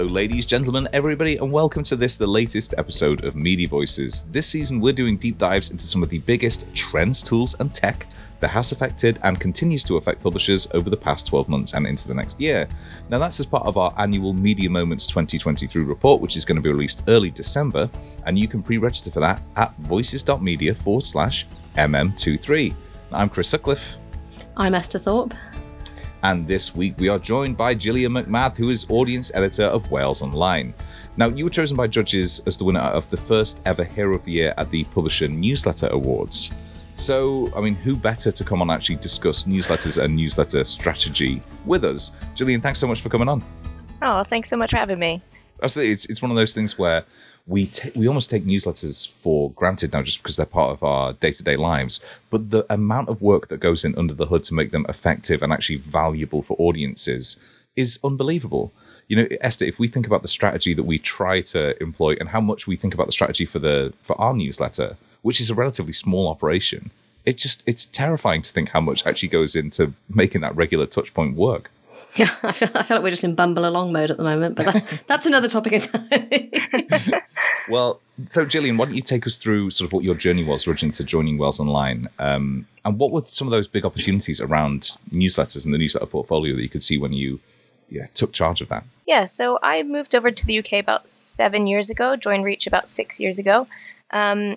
Hello, ladies, gentlemen, everybody, and welcome to this, the latest episode of Media Voices. This season, we're doing deep dives into some of the biggest trends, tools, and tech that has affected and continues to affect publishers over the past 12 months and into the next year. Now, that's as part of our annual Media Moments 2023 report, which is going to be released early December, and you can pre register for that at voices.media forward slash MM23. I'm Chris Sutcliffe. I'm Esther Thorpe. And this week we are joined by Jillian MacMath, who is audience editor of Wales Online. Now, you were chosen by judges as the winner of the first ever Hero of the Year at the Publisher Newsletter Awards. So, I mean, who better to come on and actually discuss newsletters and newsletter strategy with us? Jillian, thanks so much for coming on. Oh, thanks so much for having me. Absolutely, it's it's one of those things where we t- we almost take newsletters for granted now, just because they're part of our day to day lives. But the amount of work that goes in under the hood to make them effective and actually valuable for audiences is unbelievable. You know, Esther, if we think about the strategy that we try to employ and how much we think about the strategy for the for our newsletter, which is a relatively small operation, it just it's terrifying to think how much actually goes into making that regular touch point work. Yeah, I feel, I feel like we're just in bumble along mode at the moment, but that, that's another topic entirely. well, so Jillian, why don't you take us through sort of what your journey was originally to joining Wales Online, um, and what were some of those big opportunities around newsletters and the newsletter portfolio that you could see when you yeah, took charge of that? Yeah, so I moved over to the UK about seven years ago, joined Reach about six years ago. Um,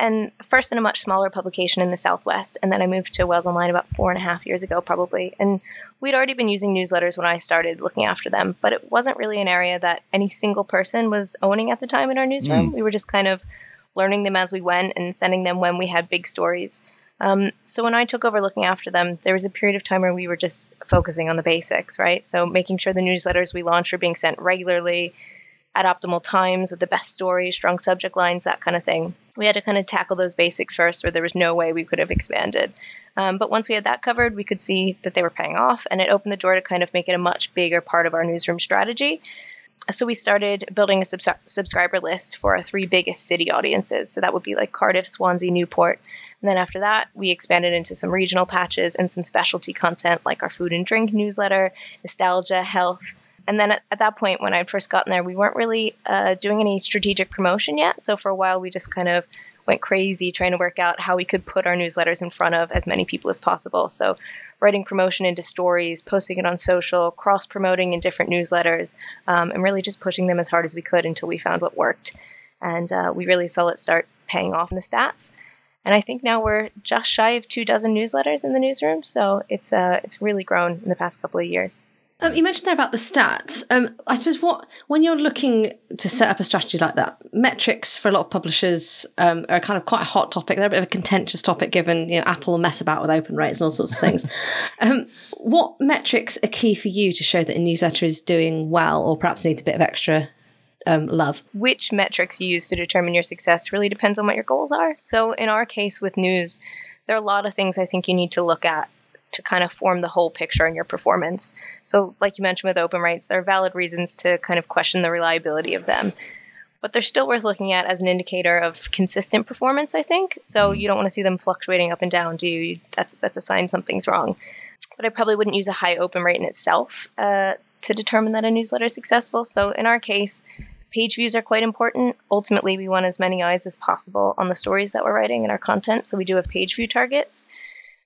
and first in a much smaller publication in the Southwest, and then I moved to Wales Online about four and a half years ago, probably. And we'd already been using newsletters when I started looking after them, but it wasn't really an area that any single person was owning at the time in our newsroom. Mm. We were just kind of learning them as we went and sending them when we had big stories. Um, so when I took over looking after them, there was a period of time where we were just focusing on the basics, right? So making sure the newsletters we launched were being sent regularly, at optimal times with the best stories, strong subject lines, that kind of thing. We had to kind of tackle those basics first, where there was no way we could have expanded. Um, but once we had that covered, we could see that they were paying off, and it opened the door to kind of make it a much bigger part of our newsroom strategy. So we started building a subs- subscriber list for our three biggest city audiences. So that would be like Cardiff, Swansea, Newport. And then after that, we expanded into some regional patches and some specialty content like our food and drink newsletter, nostalgia, health, and then at, at, that point, when I'd first gotten there, we weren't really uh, doing any strategic promotion yet. So for a while, we just kind of went crazy trying to work out how we could put our newsletters in front of as many people as possible. So writing promotion into stories, posting it on social, cross promoting in different newsletters, um, and really just pushing them as hard as we could until we found what worked. And uh, we really saw it start paying off in the stats. And I think now we're just shy of two dozen newsletters in the newsroom. So it's uh, it's really grown in the past couple of years. Um, you mentioned there about the stats. Um, I suppose what when you're looking to set up a strategy like that, metrics for a lot of publishers um, are kind of quite a hot topic. They're a bit of a contentious topic, given you know Apple mess about with open rates and all sorts of things. Um, what metrics are key for you to show that a newsletter is doing well, or perhaps needs a bit of extra um, love? Which metrics you use to determine your success really depends on what your goals are. So, in our case with news, there are a lot of things I think you need to look at to kind of form the whole picture in your performance. So, like you mentioned with open rates, there are valid reasons to kind of question the reliability of them. But they're still worth looking at as an indicator of consistent performance, I think. So you don't want to see them fluctuating up and down, do you? That's that's a sign something's wrong. But I probably wouldn't use a high open rate in itself uh, to determine that a newsletter is successful. So in our case, page views are quite important. Ultimately, we want as many eyes as possible on the stories that we're writing and our content. So we do have page view targets.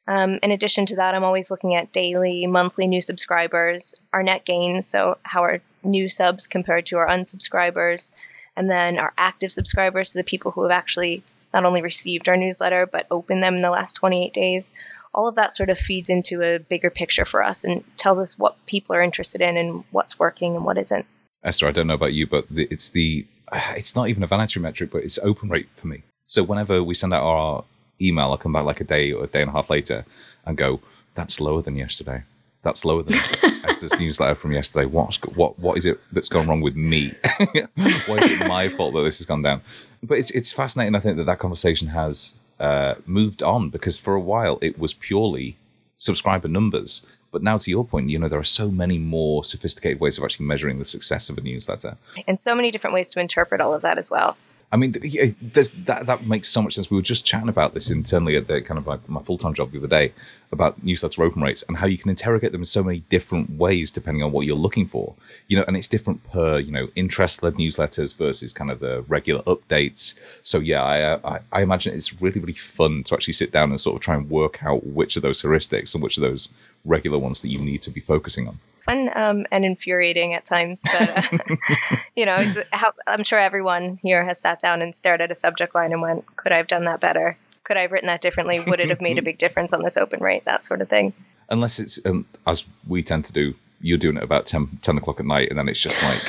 Um, in addition to that, I'm always looking at daily, monthly new subscribers, our net gains, so how our new subs compared to our unsubscribers, and then our active subscribers, so the people who have actually not only received our newsletter but opened them in the last 28 days. All of that sort of feeds into a bigger picture for us and tells us what people are interested in and what's working and what isn't. Esther, I don't know about you, but it's the it's not even a vanity metric, but it's open rate for me. So whenever we send out our email, I'll come back like a day or a day and a half later and go, that's lower than yesterday. That's lower than Esther's newsletter from yesterday. What, what, what is it that's gone wrong with me? Why is it my fault that this has gone down? But it's, it's fascinating, I think, that that conversation has uh, moved on because for a while it was purely subscriber numbers. But now, to your point, you know, there are so many more sophisticated ways of actually measuring the success of a newsletter. And so many different ways to interpret all of that as well. I mean, that that makes so much sense. We were just chatting about this internally at the kind of like my full time job the other day about newsletter open rates and how you can interrogate them in so many different ways depending on what you're looking for. You know, and it's different per you know interest led newsletters versus kind of the regular updates. So yeah, I, uh, I I imagine it's really really fun to actually sit down and sort of try and work out which of those heuristics and which of those regular ones that you need to be focusing on fun um, and infuriating at times. But uh, you know, how, I'm sure everyone here has sat down and stared at a subject line and went, "Could I have done that better? Could I have written that differently? Would it have made a big difference on this open rate? That sort of thing." Unless it's um, as we tend to do, you're doing it about 10, 10 o'clock at night, and then it's just like,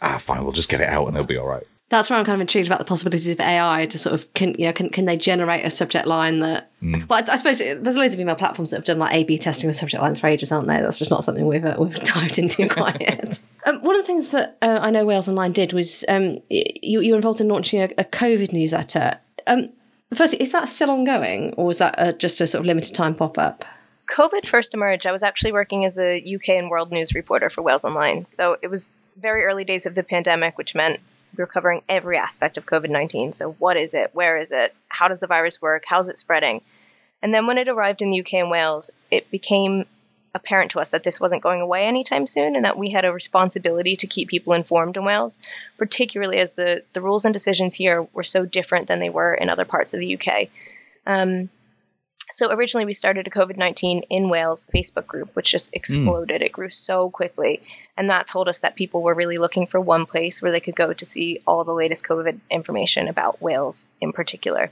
ah, fine, we'll just get it out and it'll be all right that's where I'm kind of intrigued about the possibilities of AI to sort of can you know can can they generate a subject line that mm. well I, I, suppose there's loads of email platforms that have done like A/B testing with subject lines for ages, aren't there? That's just not something we've uh, we've dived into quite yet. Um, one of the things that uh, I know Wales Online did was um, you you were involved in launching a, a COVID newsletter. Um, firstly, is that still ongoing, or was that a, just a sort of limited time pop up? COVID first emerged, I was actually working as a UK and world news reporter for Wales Online. So it was very early days of the pandemic, which meant we're covering every aspect of COVID 19. So, what is it? Where is it? How does the virus work? How's it spreading? And then when it arrived in the UK and Wales, it became apparent to us that this wasn't going away anytime soon and that we had a responsibility to keep people informed in Wales, particularly as the, the rules and decisions here were so different than they were in other parts of the UK. Um, so originally we started a COVID 19 in Wales Facebook group, which just exploded. Mm. It grew so quickly. And that told us that people were really looking for one place where they could go to see all the latest COVID information about Wales in particular.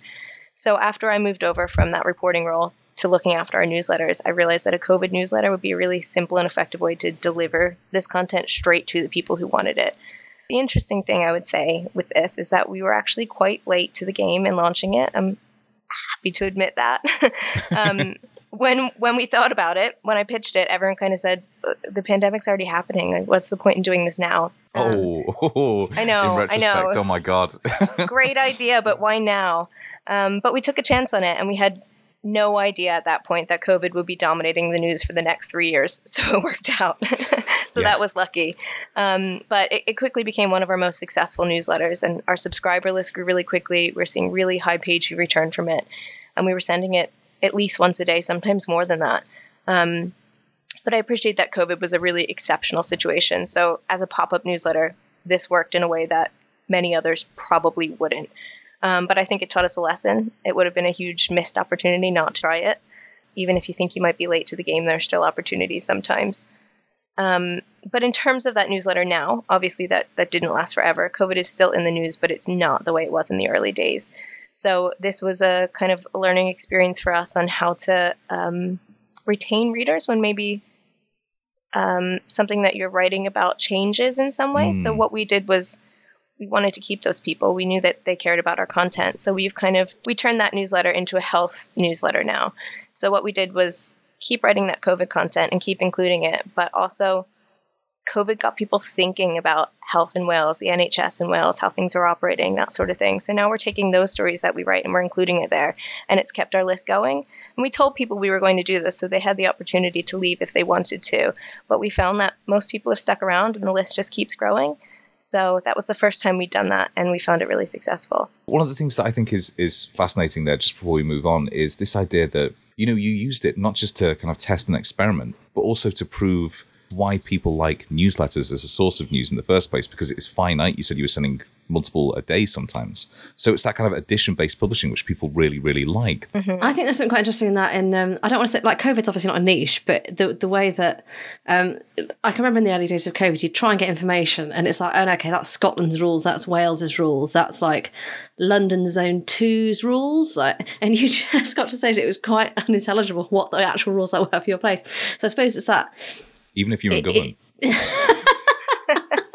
So after I moved over from that reporting role to looking after our newsletters, I realized that a COVID newsletter would be a really simple and effective way to deliver this content straight to the people who wanted it. The interesting thing I would say with this is that we were actually quite late to the game in launching it. I'm happy to admit that. um, when when we thought about it, when I pitched it, everyone kind of said, "The pandemic's already happening. Like, what's the point in doing this now?" Um, oh, I know, I know. Oh my god, great idea, but why now? Um, but we took a chance on it, and we had no idea at that point that COVID would be dominating the news for the next three years. So it worked out. so yeah. that was lucky. Um, but it, it, quickly became one of our most successful newsletters, and our subscriber list grew really quickly. We are seeing really high page view return from it, and we were sending it at least once a day, sometimes more than that. Um, but I appreciate that COVID was a really exceptional situation. So as a pop up newsletter, this worked in a way that many others probably wouldn't. Um, but I think it taught us a lesson. It would have been a huge missed opportunity not to try it. Even if you think you might be late to the game, there's still opportunities sometimes. Um, but in terms of that newsletter now, obviously that that didn't last forever. COVID is still in the news, but it's not the way it was in the early days. So this was a kind of learning experience for us on how to um, retain readers when maybe um, something that you're writing about changes in some way. Mm. So hmm. what we did was we wanted to keep those people. We knew that they cared about our content. So we've kind of we turned that newsletter into a health newsletter now. So what we did was keep writing that COVID content and keep including it, but also COVID got people thinking about health in Wales, the NHS in Wales, how things are operating, that sort of thing. So now we're taking those stories that we write and we're including it there, and it's kept our list going. And we told people we were going to do this, so they had the opportunity to leave if they wanted to. But we found that most people have stuck around and the list just keeps growing. So that was the first time we'd done that, and we found it really successful. One of the things that I think is is fascinating there, just before we move on, is this idea that you know you used it not just to kind of test and experiment, but also to prove why people like newsletters as a source of news in the first place because it's finite. You said you were sending multiple a day sometimes. So it's that kind of edition based publishing which people really, really like. Mm-hmm. I think there's something quite interesting in that. In um, I don't want to say like COVID's obviously not a niche, but the the way that um, I can remember in the early days of COVID, you'd try and get information, and it's like, oh, okay, that's Scotland's rules, that's Wales's rules, that's like London Zone 2's rules, like, and you just got to say it was quite unintelligible what the actual rules are were for your place. So I suppose it's that even if you're in government.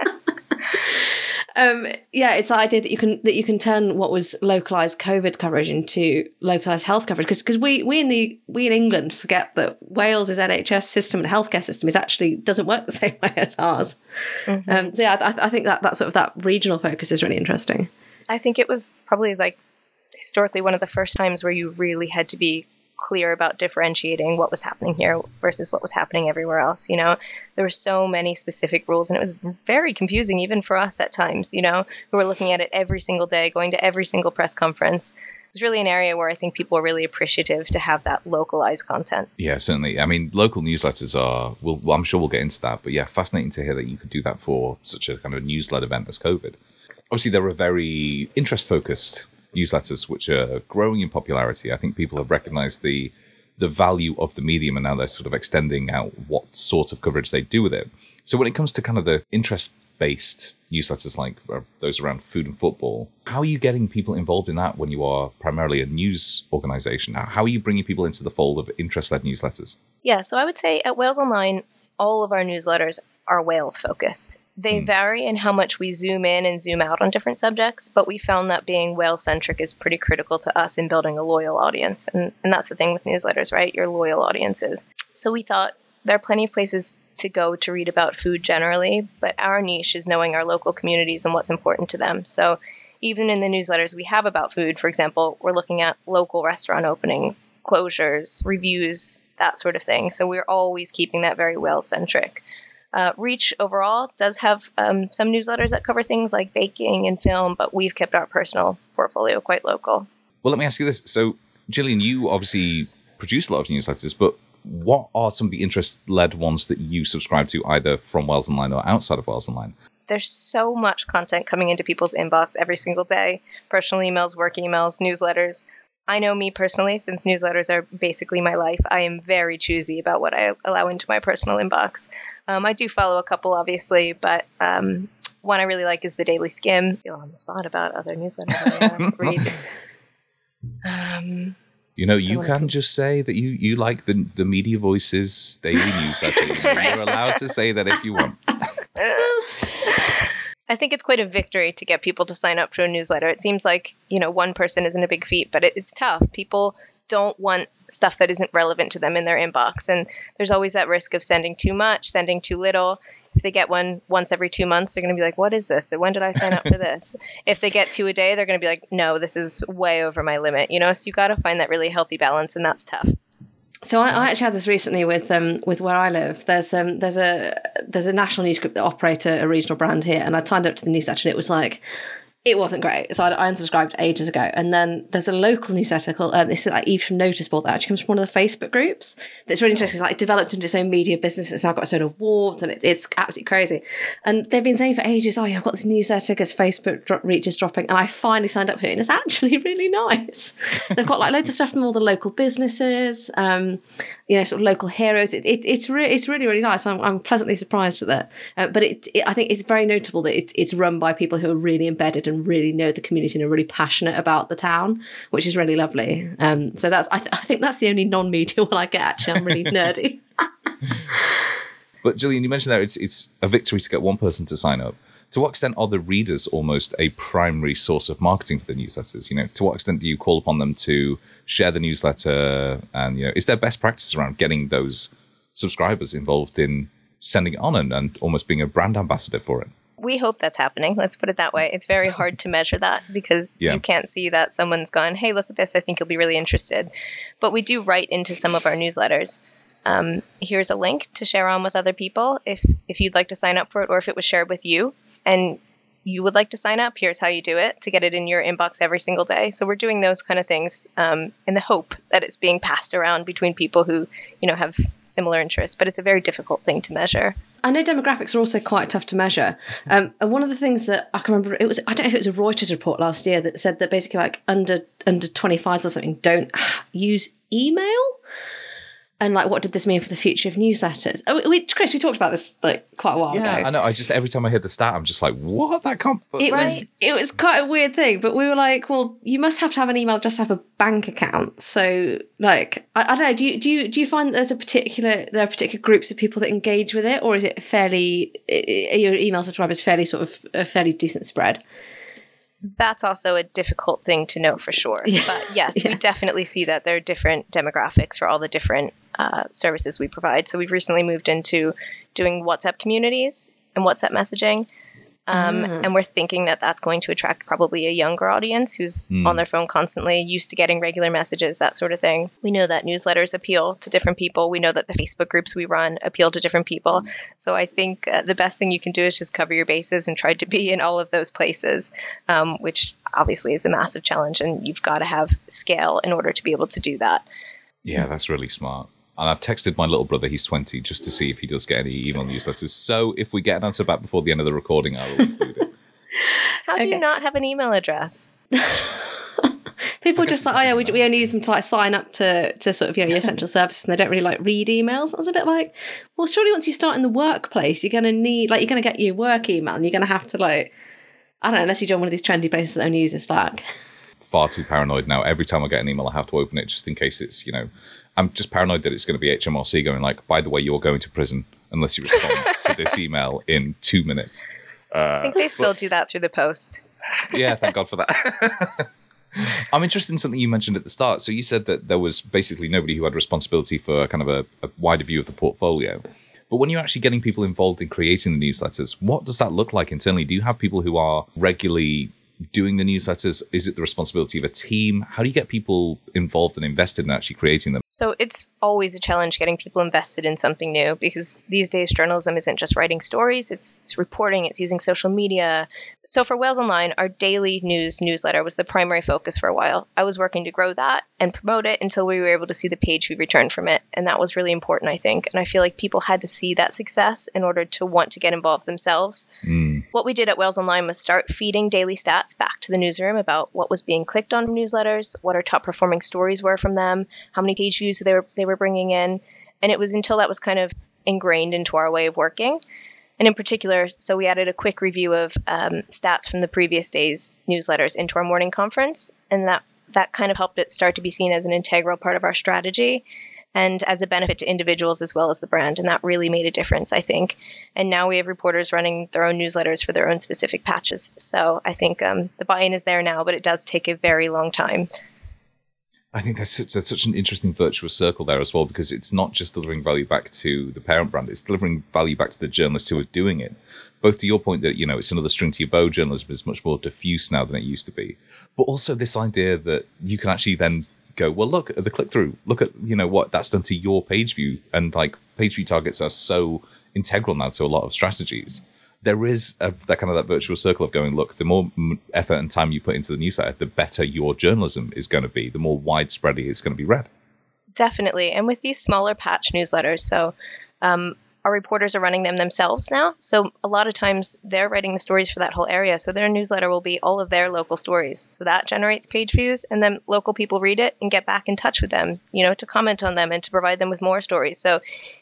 um, yeah, it's the idea that you can that you can turn what was localized COVID coverage into localized health coverage because because we we in the we in England forget that Wales's NHS system and healthcare system is actually doesn't work the same way as ours. Mm-hmm. Um, so yeah, I, I think that that sort of that regional focus is really interesting. I think it was probably like historically one of the first times where you really had to be clear about differentiating what was happening here versus what was happening everywhere else. You know, there were so many specific rules, and it was very confusing even for us at times. You know, who were looking at it every single day, going to every single press conference. It was really an area where I think people were really appreciative to have that localized content. Yeah, certainly. I mean, local newsletters are. Well, I'm sure we'll get into that, but yeah, fascinating to hear that you could do that for such a kind of news-led event as COVID. Obviously, there are very interest-focused newsletters which are growing in popularity. I think people have recognized the the value of the medium and now they're sort of extending out what sort of coverage they do with it. So when it comes to kind of the interest based newsletters like uh, those around food and football, how are you getting people involved in that when you are primarily a news organization? How are you bringing people into the fold of interest led newsletters? Yeah, so I would say at Wales Online, all of our newsletters are Wales focused. They mm. vary in how much we zoom in and zoom out on different subjects, but we found that being Wales centric is pretty critical to us in building a loyal audience. And, and that's the thing with newsletters, right? Your loyal audiences. So we thought there are plenty of places to go to read about food generally, but our niche is knowing our local communities and what's important to them. So even in the newsletters we have about food, for example, we're looking at local restaurant openings, closures, reviews, that sort of thing. So we're always keeping that very Wales centric. Uh, Reach overall does have um, some newsletters that cover things like baking and film, but we've kept our personal portfolio quite local. Well, let me ask you this. So, Jillian, you obviously produce a lot of newsletters, but what are some of the interest led ones that you subscribe to either from Wales Online or outside of Wales Online? There's so much content coming into people's inbox every single day personal emails, work emails, newsletters. I know me personally, since newsletters are basically my life, I am very choosy about what I allow into my personal inbox. Um, I do follow a couple, obviously, but um, one I really like is the Daily Skim. I feel on the spot about other newsletters I read. Um, you know, you can just say that you, you like the the Media Voices daily newsletter. You're allowed to say that if you want. I think it's quite a victory to get people to sign up to a newsletter. It seems like, you know, one person isn't a big feat, but it, it's tough. People don't want stuff that isn't relevant to them in their inbox. And there's always that risk of sending too much, sending too little. If they get one once every two months, they're going to be like, what is this? When did I sign up for this? if they get two a day, they're going to be like, no, this is way over my limit. You know, so you got to find that really healthy balance, and that's tough. So I, I, actually had this recently with um, with where I live. There's um there's a there's a national news group that operate a, a regional brand here, and I signed up to the newsletter, and it was like it wasn't great. So I, unsubscribed ages ago. And then there's a local newsletter called, um, this is like Eve from Notice Noticeboard that actually comes from one of the Facebook groups. That's really interesting. It's like developed into its own media business. It's now got its own awards and it, it's absolutely crazy. And they've been saying for ages, oh yeah, I've got this newsletter because Facebook drop, reach is dropping. And I finally signed up for it and it's actually really nice. They've got like loads of stuff from all the local businesses, um, you know, sort of local heroes. It, it, it's, re- it's really, really nice. I'm, I'm pleasantly surprised with it. Uh, but it, I think it's very notable that it, it's run by people who are really embedded and really know the community and are really passionate about the town, which is really lovely. Um, so that's I, th- I think that's the only non-media one I get. Actually, I'm really nerdy. but Jillian, you mentioned there it's it's a victory to get one person to sign up. To what extent are the readers almost a primary source of marketing for the newsletters? You know, to what extent do you call upon them to share the newsletter? And you know, is there best practice around getting those subscribers involved in sending it on and, and almost being a brand ambassador for it? We hope that's happening. Let's put it that way. It's very hard to measure that because yeah. you can't see that someone's gone, hey, look at this. I think you'll be really interested. But we do write into some of our newsletters. Um, here's a link to share on with other people if if you'd like to sign up for it, or if it was shared with you, and you would like to sign up, here's how you do it to get it in your inbox every single day. So we're doing those kind of things um, in the hope that it's being passed around between people who, you know, have similar interests. But it's a very difficult thing to measure. I know demographics are also quite tough to measure. Um, and one of the things that I can remember, it was I don't know if it was a Reuters report last year that said that basically like under under 25s or something don't use email and like what did this mean for the future of newsletters? Oh, we, chris we talked about this like quite a while yeah, ago. I know. I just every time i hear the stat i'm just like what? That can't it right. was it was quite a weird thing but we were like well you must have to have an email just to have a bank account. So like i, I don't know. Do you do you do you find that there's a particular there are particular groups of people that engage with it or is it fairly are your email subscribers fairly sort of a fairly decent spread that's also a difficult thing to know for sure. Yeah. But yeah, yeah, we definitely see that there are different demographics for all the different uh, services we provide. So we've recently moved into doing WhatsApp communities and WhatsApp messaging. Um, And we're thinking that that's going to attract probably a younger audience who's on their phone constantly, used to getting regular messages, that sort of thing. We know that newsletters appeal to different people. We know that the Facebook groups we run appeal to different people. So I think uh, the best thing you can do is just cover your bases and try to be in all of those places, um, which obviously is a massive challenge. And you've got to have scale in order to be able to do that. Yeah, that's really smart. And I've texted my little brother, he's 20, just to see if he does get any email newsletters. So if we get an answer back before the end of the recording, I will include it. How do Okay. you not have an email address? People just like, oh yeah, we, we only use them to like sign up to to sort of you know your essential services, and they don't really like read emails. I was a bit like, well, surely once you start in the workplace, you're gonna need like you're gonna get your work email, and you're gonna have to like, I don't know, unless you join one of these trendy places that only uses Slack. Far too paranoid now. Every time I get an email, I have to open it just in case it's, you know, I'm just paranoid that it's going to be HMRC going like, by the way, you're going to prison unless you respond to this email in two minutes. Uh, I think they still do that through the post. yeah, thank God for that. I'm interested in something you mentioned at the start. So you said that there was basically nobody who had responsibility for kind of a, a wider view of the portfolio. But when you're actually getting people involved in creating the newsletters, what does that look like internally? Do you have people who are regularly doing the newsletters? Is it the responsibility of a team? How do you get people involved and invested in actually creating them? So it's always a challenge getting people invested in something new because these days journalism isn't just writing stories, it's, it's reporting, it's using social media. So for Wales Online, our daily news newsletter was the primary focus for a while. I was working to grow that and promote it until we were able to see the page we returned from it. And that was really important, I think. And I feel like people had to see that success in order to want to get involved themselves. Hmm. What we did at Wales Online was start feeding daily stats back to the newsroom about what was being clicked on newsletters, what our top performing stories were from them, how many page views they were they were bringing in, and it was until that was kind of ingrained into our way of working. And in particular, so we added a quick review of um, stats from the previous day's newsletters into our morning conference, and that that kind of helped it start to be seen as an integral part of our strategy and as a benefit to individuals as well as the brand. And that really made a difference, I think. And now we have reporters running their own newsletters for their own specific patches. So I think um, the buy in is there now, but it does take a very long time. I think that's such, that's such an interesting virtuous circle there as well because it's not just delivering value back to the parent brand; it's delivering value back to the journalists who are doing it. Both to your point that you know it's another string to your bow. Journalism is much more diffuse now than it used to be, but also this idea that you can actually then go, well, look at the click through, look at you know what that's done to your page view, and like page view targets are so integral now to a lot of strategies there is a, that kind of that virtual circle of going, look, the more effort and time you put into the newsletter, the better your journalism is going to be, the more widespread it's going to be read. Definitely. And with these smaller patch newsletters, so um, our reporters are running them themselves now. So a lot of times they're writing the stories for that whole area. So their newsletter will be all of their local stories. So that generates page views, and then local people read it and get back in touch with them, you know, to comment on them and to provide them with more stories. So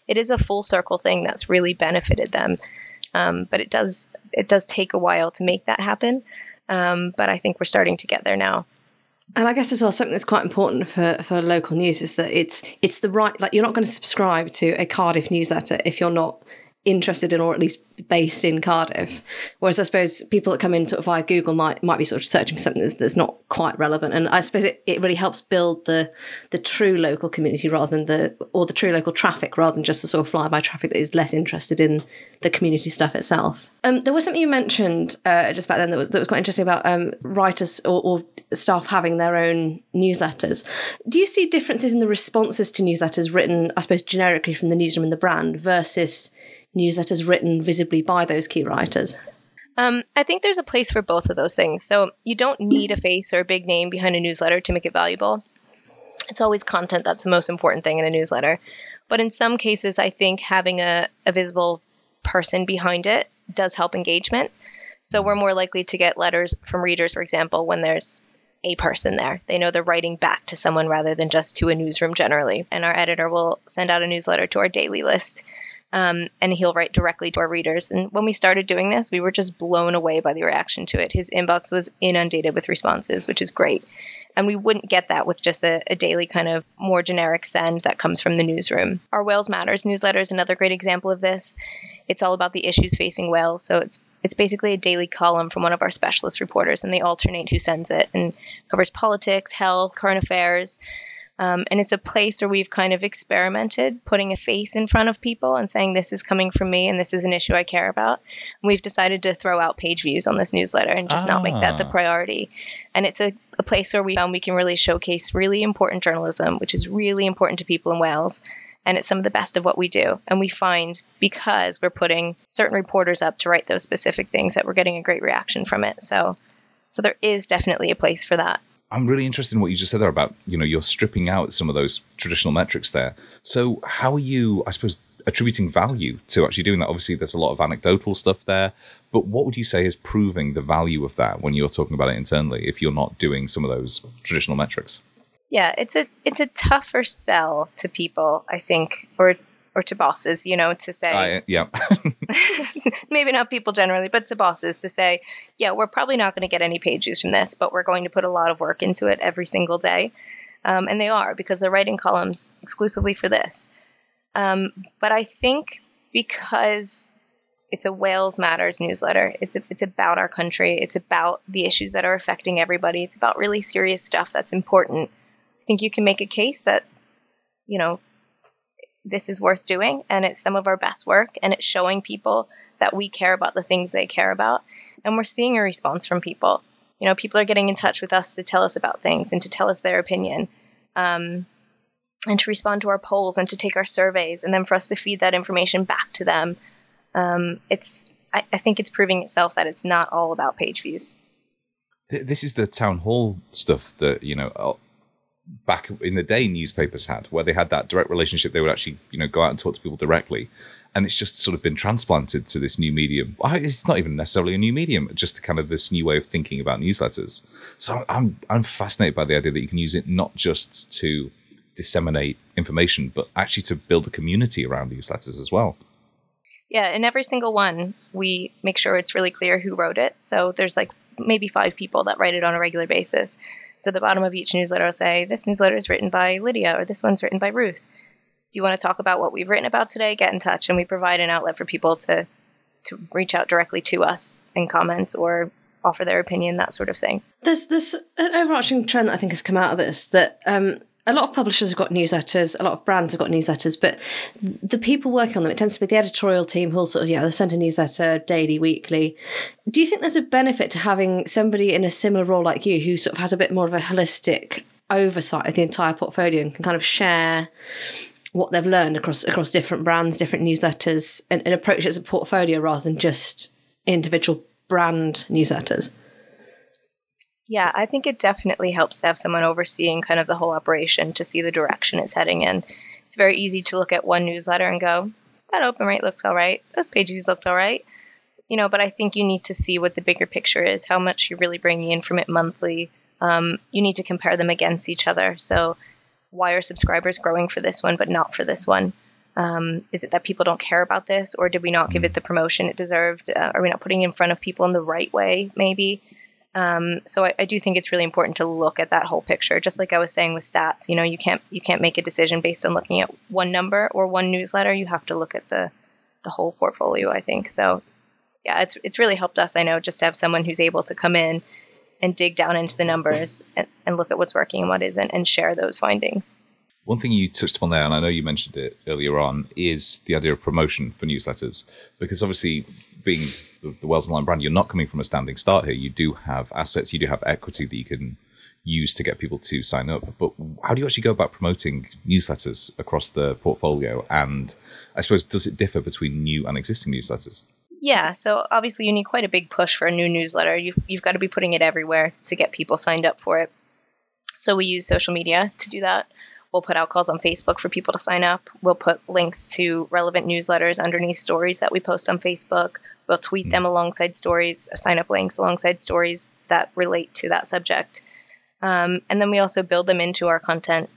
it is a full circle thing that's really benefited them. Um, but it does it does take a while to make that happen. Um, but I think we're starting to get there now. And I guess as well, something that's quite important for, for local news is that it's it's the right like you're not going to subscribe to a Cardiff newsletter if you're not interested in or at least based in Cardiff. Whereas I suppose people that come in sort of via Google might might be sort of searching for something that's, that's not quite relevant. And I suppose it, it really helps build the the true local community rather than the or the true local traffic rather than just the sort of fly by traffic that is less interested in the community stuff itself. Um, there was something you mentioned uh, just back then that was that was quite interesting about um, writers or, or staff having their own newsletters. Do you see differences in the responses to newsletters written, I suppose, generically from the newsroom and the brand versus newsletters written visibly by those key writers? Um, I think there's a place for both of those things. So you don't need a face or a big name behind a newsletter to make it valuable. It's always content that's the most important thing in a newsletter. But in some cases, I think having a, a visible person behind it does help engagement. So we're more likely to get letters from readers, for example, when there's a person there. They know they're writing back to someone rather than just to a newsroom generally. And our editor will send out a newsletter to our daily list um, and he'll write directly to our readers. And when we started doing this, we were just blown away by the reaction to it. His inbox was inundated with responses, which is great. And we wouldn't get that with just a, a daily kind of more generic send that comes from the newsroom. Our Wales Matters newsletter is another great example of this. It's all about the issues facing Wales. So it's it's basically a daily column from one of our specialist reporters, and they alternate who sends it and covers politics, health, current affairs. Um, and it's a place where we've kind of experimented putting a face in front of people and saying, this is coming from me and this is an issue I care about. And we've decided to throw out page views on this newsletter and just not make that the Ah. priority. And it's a, a place where we found we can really showcase really important journalism, which is really important to people in Wales. And it's some of the best of what we do. And we find because we're putting certain reporters up to write those specific things that we're getting a great reaction from it. So, so there is definitely a place for that. I'm really interested in what you just said there about, you know, you're stripping out some of those traditional metrics there. So how are you, I suppose, attributing value to actually doing that? Obviously, there's a lot of anecdotal stuff there, but what would you say is proving the value of that when you're talking about it internally if you're not doing some of those traditional metrics? Yeah, it's a it's a tougher sell to people, I think, or or to bosses, you know, to say I, yeah. maybe not people generally, but to bosses to say, yeah, we're probably not going to get any page views from this, but we're going to put a lot of work into it every single day. Um, and they are because they're writing columns exclusively for this. Um, but I think because it's a Wales Matters newsletter, it's a, it's about our country, it's about the issues that are affecting everybody, it's about really serious stuff that's important. I think you can make a case that, you know, this is worth doing and it's some of our best work and it's showing people that we care about the things they care about and we're seeing a response from people. You know people are getting in touch with us to tell us about things and to tell us their opinion um, and to respond to our polls and to take our surveys and then for us to feed that information back to them. Um, it's I, I think it's proving itself that it's not all about page views. This is the town hall stuff that you know back in the day newspapers had where they had that direct relationship they would actually you know go out and talk to people directly. And it's just sort of been transplanted to this new medium. It's not even necessarily a new medium just kind of this new way of thinking about newsletters. So i'm i'm fascinated by the idea that you can use it not just to disseminate information but actually to build a community around newsletters as well. Yeah, in every single one, we make sure it's really clear who wrote it. So there's like maybe five people that write it on a regular basis. So the bottom of each newsletter will say, This newsletter is written by Lydia, or this one's written by Ruth. Do you want to talk about what we've written about today? Get in touch. And we provide an outlet for people to, to reach out directly to us in comments or offer their opinion, that sort of thing. There's this an overarching trend that I think has come out of this that um, a lot of publishers have got newsletters, a lot of brands have got newsletters, but the people working on them, it tends to be the editorial team who'll sort of, yeah, they send a newsletter daily, weekly. Do you think there's a benefit to having somebody in a similar role like you who sort of has a bit more of a holistic oversight of the entire portfolio and can kind of share what they've learned across across different brands, different newsletters, and, and approach it as a portfolio rather than just individual brand newsletters? Yeah, I think it definitely helps to have someone overseeing kind of the whole operation to see the direction it's heading in. It's very easy to look at one newsletter and go, that open rate looks all right. Those page views looked all right. You know, but I think you need to see what the bigger picture is, how much you're really bringing in from it monthly. Um, you need to compare them against each other. So, why are subscribers growing for this one but not for this one? Um, is it that people don't care about this, or did we not give it the promotion it deserved? Uh, are we not putting it in front of people in the right way? Maybe. Um, so I, I do think it's really important to look at that whole picture. Just like I was saying with stats, you know, you can't you can't make a decision based on looking at one number or one newsletter. You have to look at the the whole portfolio. I think so. Yeah, it's it's really helped us. I know just to have someone who's able to come in and dig down into the numbers and, and look at what's working and what isn't, and share those findings. One thing you touched upon there, and I know you mentioned it earlier on, is the idea of promotion for newsletters. Because obviously, being the, the Wales Online brand, you're not coming from a standing start here. You do have assets, you do have equity that you can use to get people to sign up. But how do you actually go about promoting newsletters across the portfolio? And I suppose, does it differ between new and existing newsletters? Yeah, so obviously you need quite a big push for a new newsletter. You've, you've got to be putting it everywhere to get people signed up for it. So we use social media to do that. We'll put out calls on Facebook for people to sign up. We'll put links to relevant newsletters underneath stories that we post on Facebook. We'll tweet them alongside stories, sign up links alongside stories that relate to that subject. Um, and then we also build them into our content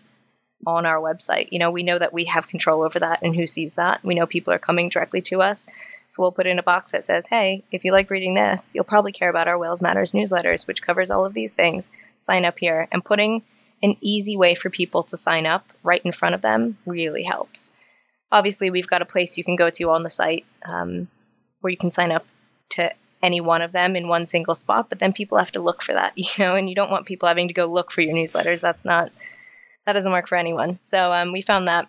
on our website. You know, we know that we have control over that and who sees that. We know people are coming directly to us. So we'll put in a box that says, hey, if you like reading this, you'll probably care about our Wales Matters newsletters, which covers all of these things. Sign up here. And putting an easy way for people to sign up right in front of them really helps. Obviously, we've got a place you can go to on the site um, where you can sign up to any one of them in one single spot, but then people have to look for that, you know, and you don't want people having to go look for your newsletters. That's not that doesn't work for anyone. So um, we found that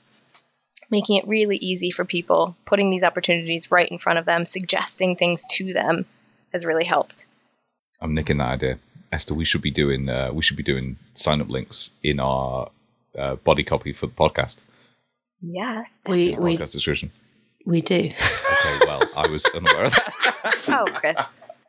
making it really easy for people, putting these opportunities right in front of them, suggesting things to them, has really helped. I'm nicking that idea, Esther. We should be doing uh, we should be doing sign up links in our uh, body copy for the podcast. Yes. We Our we podcast description. we do. Okay, well, I was unaware of that. oh, Chris.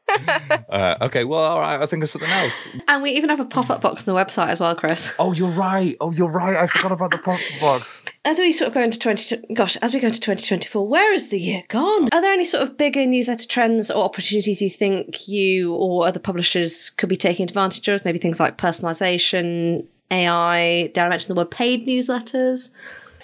Uh, okay, well, all right. I think of something else. And we even have a pop up box on the website as well, Chris. Oh, you're right. Oh, you're right. I forgot about the pop up box. As we sort of go into 20, gosh, as we go into 2024, where is the year gone? Are there any sort of bigger newsletter trends or opportunities you think you or other publishers could be taking advantage of? Maybe things like personalization, AI, dare I mention the word paid newsletters?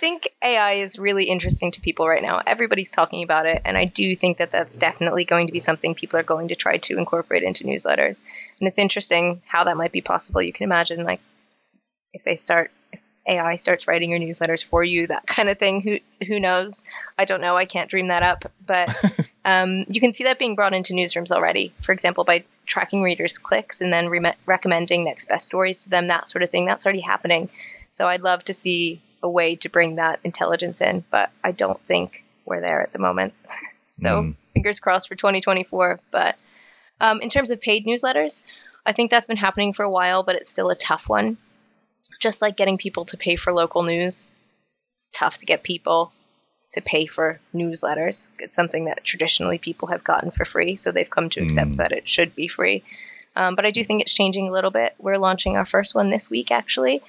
I think AI is really interesting to people right now. Everybody's talking about it, and I do think that that's definitely going to be something people are going to try to incorporate into newsletters. And it's interesting how that might be possible. You can imagine, like, if they start, if AI starts writing your newsletters for you, that kind of thing. Who who knows? I don't know. I can't dream that up, but um, you can see that being brought into newsrooms already. For example, by tracking readers' clicks and then re- recommending next best stories to them, that sort of thing. That's already happening. So I'd love to see a way to bring that intelligence in, but I don't think we're there at the moment. so Mm. fingers crossed for 2024. But um, in terms of paid newsletters, I think that's been happening for a while, but it's still a tough one. Just like getting people to pay for local news, it's tough to get people to pay for newsletters. It's something that traditionally people have gotten for free, so they've come to accept Mm. that it should be free. Um, but I do think it's changing a little bit. We're launching our first one this week, actually,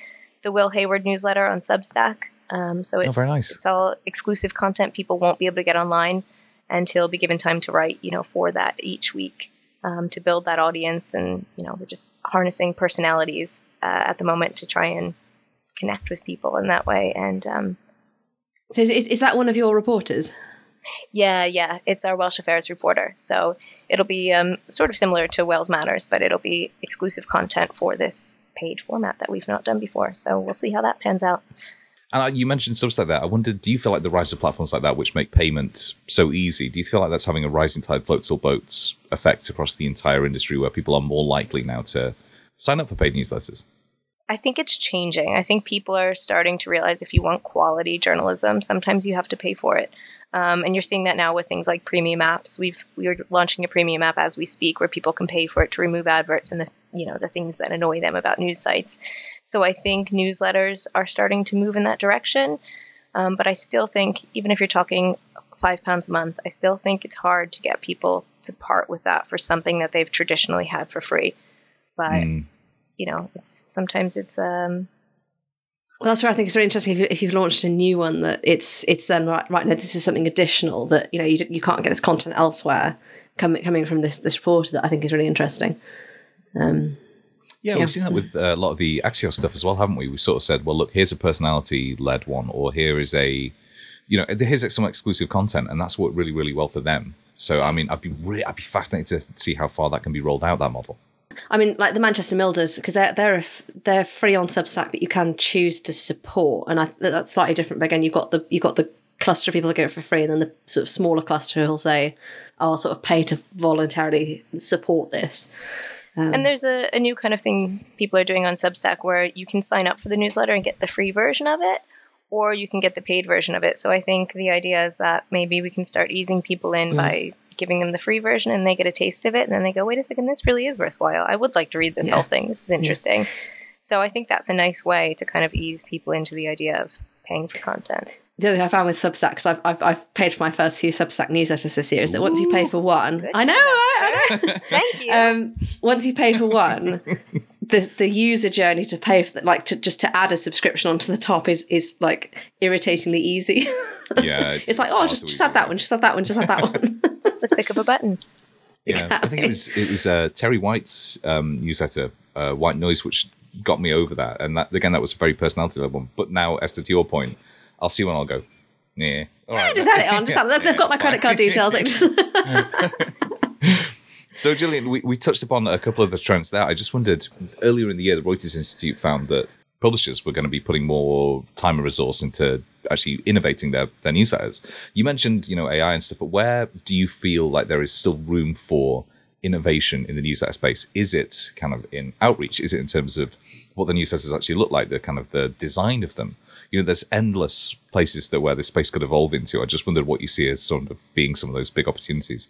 the Will Hayward newsletter on Substack. Um, so it's very nice. it's all exclusive content people won't be able to get online, and he'll be given time to write, you know, for that each week um, to build that audience. And you know, we're just harnessing personalities uh, at the moment to try and connect with people in that way. And um, So is, is, is that one of your reporters? yeah, yeah, it's our Welsh Affairs reporter. So it'll be um, sort of similar to Wales Matters, but it'll be exclusive content for this paid format that we've not done before. So we'll see how that pans out. And uh, you mentioned stuff like that. I wondered, do you feel like the rise of platforms like that, which make payment so easy, do you feel like that's having a rising tide floats all boats effect across the entire industry where people are more likely now to sign up for paid newsletters? I think it's changing. I think people are starting to realize if you want quality journalism, sometimes you have to pay for it. Um, and you're seeing that now with things like premium apps. We've we are launching a premium app as we speak, where people can pay for it to remove adverts and the you know the things that annoy them about news sites. So I think newsletters are starting to move in that direction. Um, but I still think, even if you're talking five pounds a month, I still think it's hard to get people to part with that for something that they've traditionally had for free. But Mm. you know, it's sometimes it's um Well, that's where I think it's really interesting if, you, if you've launched a new one that it's it's then right right now this is something additional that you know you, you can't get this content elsewhere coming coming from this this reporter that I think is really interesting. Um, Yeah, Yeah. we've seen that with uh, a lot of the Axios stuff as well, haven't we? We sort of said, well, look, here's a personality led one, or here is a, you know, here's some exclusive content, and that's worked really, really well for them. So, I mean, I'd be really, I'd be fascinated to see how far that can be rolled out. That model. I mean, like the Manchester Milders because they're they're they're free on Substack, but you can choose to support, and I, that's slightly different. But again, you've got the you've got the cluster of people that get it for free, and then the sort of smaller cluster who'll say, oh, "I'll sort of pay to voluntarily support this." and there's a, a new kind of thing people are doing on Substack where you can sign up for the newsletter and get the free version of it, or you can get the paid version of it. So I think the idea is that maybe we can start easing people in mm. by giving them the free version and they get a taste of it and then they go, wait a second, this really is worthwhile. I would like to read this Yeah. whole thing. This is interesting. So I think that's a nice way to kind of ease people into the idea of paying for content. The other thing I found with Substack, because I've, I've I've paid for my first few Substack newsletters this year, is that once you pay for one, I know, I, I know. Thank you. um, once you pay for one, the the user journey to pay for that, like to just to add a subscription onto the top is is like irritatingly easy. Yeah, it's, like, oh, just just add that one, just add that one, just add that one. it's the click of a button. Yeah, I think it was it was uh, Terry White's um, newsletter, uh, White Noise, which got me over that. And that again, that was a very personality level one. But now, Esther, to your point, I'll see when I'll go. Yeah, all right. just add it on. Just add it. They've, they've got my it's credit card details. Like, just, So, Jillian, we, we touched upon a couple of the trends there. I just wondered earlier in the year, the Reuters Institute found that publishers were going to be putting more time and resource into actually innovating their, their newsletters. You mentioned, you know, AI and stuff, but where do you feel like there is still room for innovation in the newsletter space? Is it kind of in outreach? Is it in terms of what the newsletters actually look like, the kind of the design of them. You know, there's endless places that where this space could evolve into. I just wondered what you see as sort of being some of those big opportunities.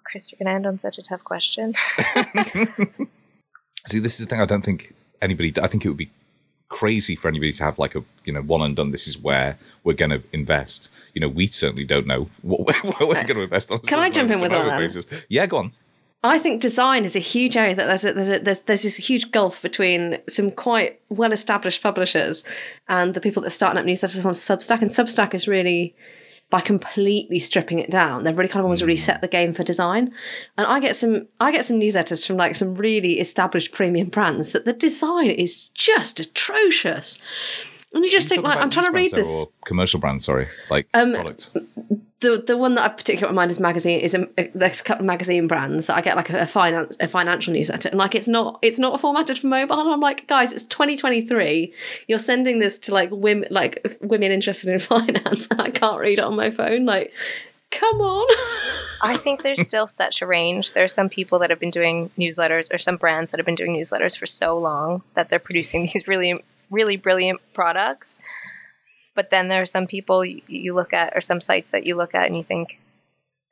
Oh, Chris, you're going to end on such a tough question. See, this is the thing. I don't think anybody. I think it would be crazy for anybody to have like a you know one and done. This is where we're going to invest. You know, we certainly don't know what we're, what we're going to invest on. Can I jump in with moment-to-moment one then? basis. Yeah, go on. I think design is a huge area that there's a, there's, a, there's there's this huge gulf between some quite well established publishers and the people that are starting up newsletters on Substack. And Substack is really by completely stripping it down. They've really kind of almost really set the game for design. And I get some I get some newsletters from like some really established premium brands that the design is just atrocious. And you just think like I'm trying to read this. Commercial brand, sorry, like um, product. The the one that I particularly mind is magazine is a, there's a couple of magazine brands that I get like a, a finance a financial newsletter and like it's not it's not formatted for mobile and I'm like guys it's 2023 you're sending this to like women like women interested in finance and I can't read it on my phone like come on I think there's still such a range. There are some people that have been doing newsletters or some brands that have been doing newsletters for so long that they're producing these really, really brilliant products. But then there are some people you, you look at or some sites that you look at and you think,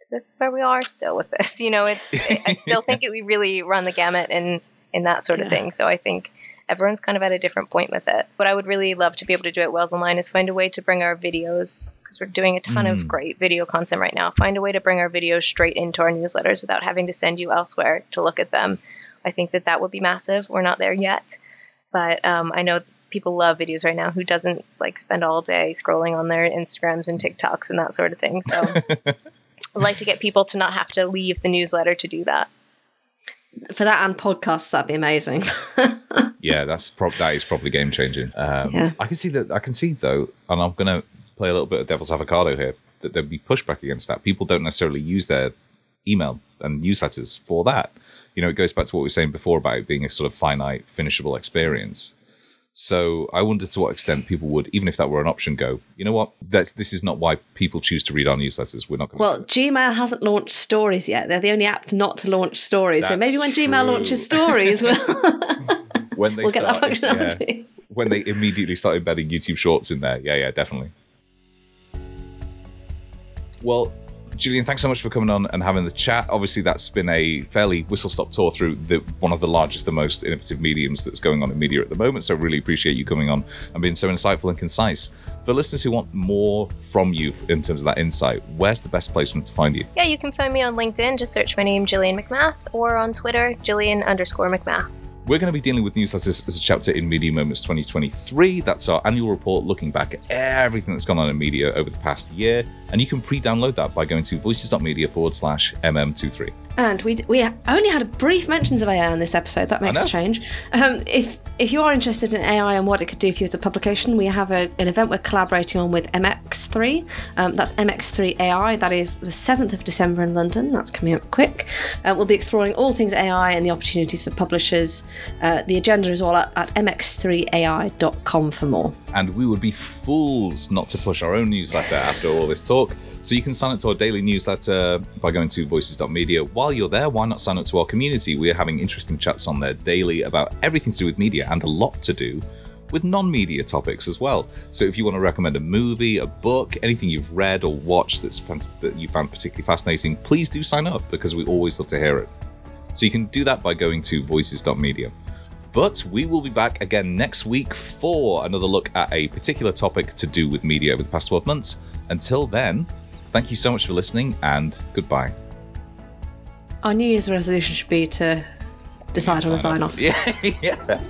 is this where we are still with this? You know, it's, I still think it, we really run the gamut in, in that sort of Yeah. thing. So I think everyone's kind of at a different point with it. What I would really love to be able to do at Wales Online is find a way to bring our videos, because we're doing a ton of great video content right now, find a way to bring our videos straight into our newsletters without having to send you elsewhere to look at them. I think that that would be massive. We're not there yet, but um, I know people love videos right now who doesn't like spend all day scrolling on their Instagrams and TikToks and that sort of thing. So I'd like to get people to not have to leave the newsletter to do that. for that and podcasts that'd be amazing Yeah, that's prob- that is probably game changing. Um, Yeah. I can see that. I can see though, and I'm going to play a little bit of devil's avocado here. That there'd be pushback against that. People don't necessarily use their email and newsletters for that. You know, it goes back to what we were saying before about it being a sort of finite, finishable experience. So I wonder to what extent people would, even if that were an option, go. You know what? That this is not why people choose to read our newsletters. We're not going. to. well Gmail hasn't launched stories yet they're the only app not to launch stories so maybe when Gmail launches stories we'll, when they we'll get that start, yeah, functionality when they immediately start embedding YouTube Shorts in there. Yeah, yeah, definitely. Well, Jillian, thanks so much for coming on and having the chat. Obviously, that's been a fairly whistle stop tour through the one of the largest and most innovative mediums that's going on in media at the moment. So, really appreciate you coming on and being so insightful and concise. For listeners who want more from you in terms of that insight, where's the best place for them to find you? Yeah, you can find me on LinkedIn. Just search my name, Jillian MacMath, or on Twitter, Jillian underscore MacMath. We're going to be dealing with newsletters as a chapter in Media Moments 2023. That's our annual report looking back at everything that's gone on in media over the past year. And you can pre download that by going to voices.media forward slash MM23. And we we only had brief mentions of AI on this episode. That makes a change. Um, if if you are interested in AI and what it could do for you as a publication, we have a, an event we're collaborating on with MX3. Um, that's MX3 AI. That is the seventh of December in London. That's coming up quick. Uh, we'll be exploring all things AI and the opportunities for publishers. Uh, the agenda is all at, at mx3ai.com for more. And we would be fools not to push our own newsletter after all this talk. So you can sign up to our daily newsletter by going to voices.media. While you're there, why not sign up to our community? We are having interesting chats on there daily about everything to do with media and a lot to do with non-media topics as well. So if you want to recommend a movie, a book, anything you've read or watched that's that you found particularly fascinating, please do sign up because we always love to hear it. So you can do that by going to voices.media. But we will be back again next week for another look at a particular topic to do with media over the past 12 months. Until then, thank you so much for listening and goodbye. Our New Year's resolution should be to decide on a sign off. Yeah, yeah.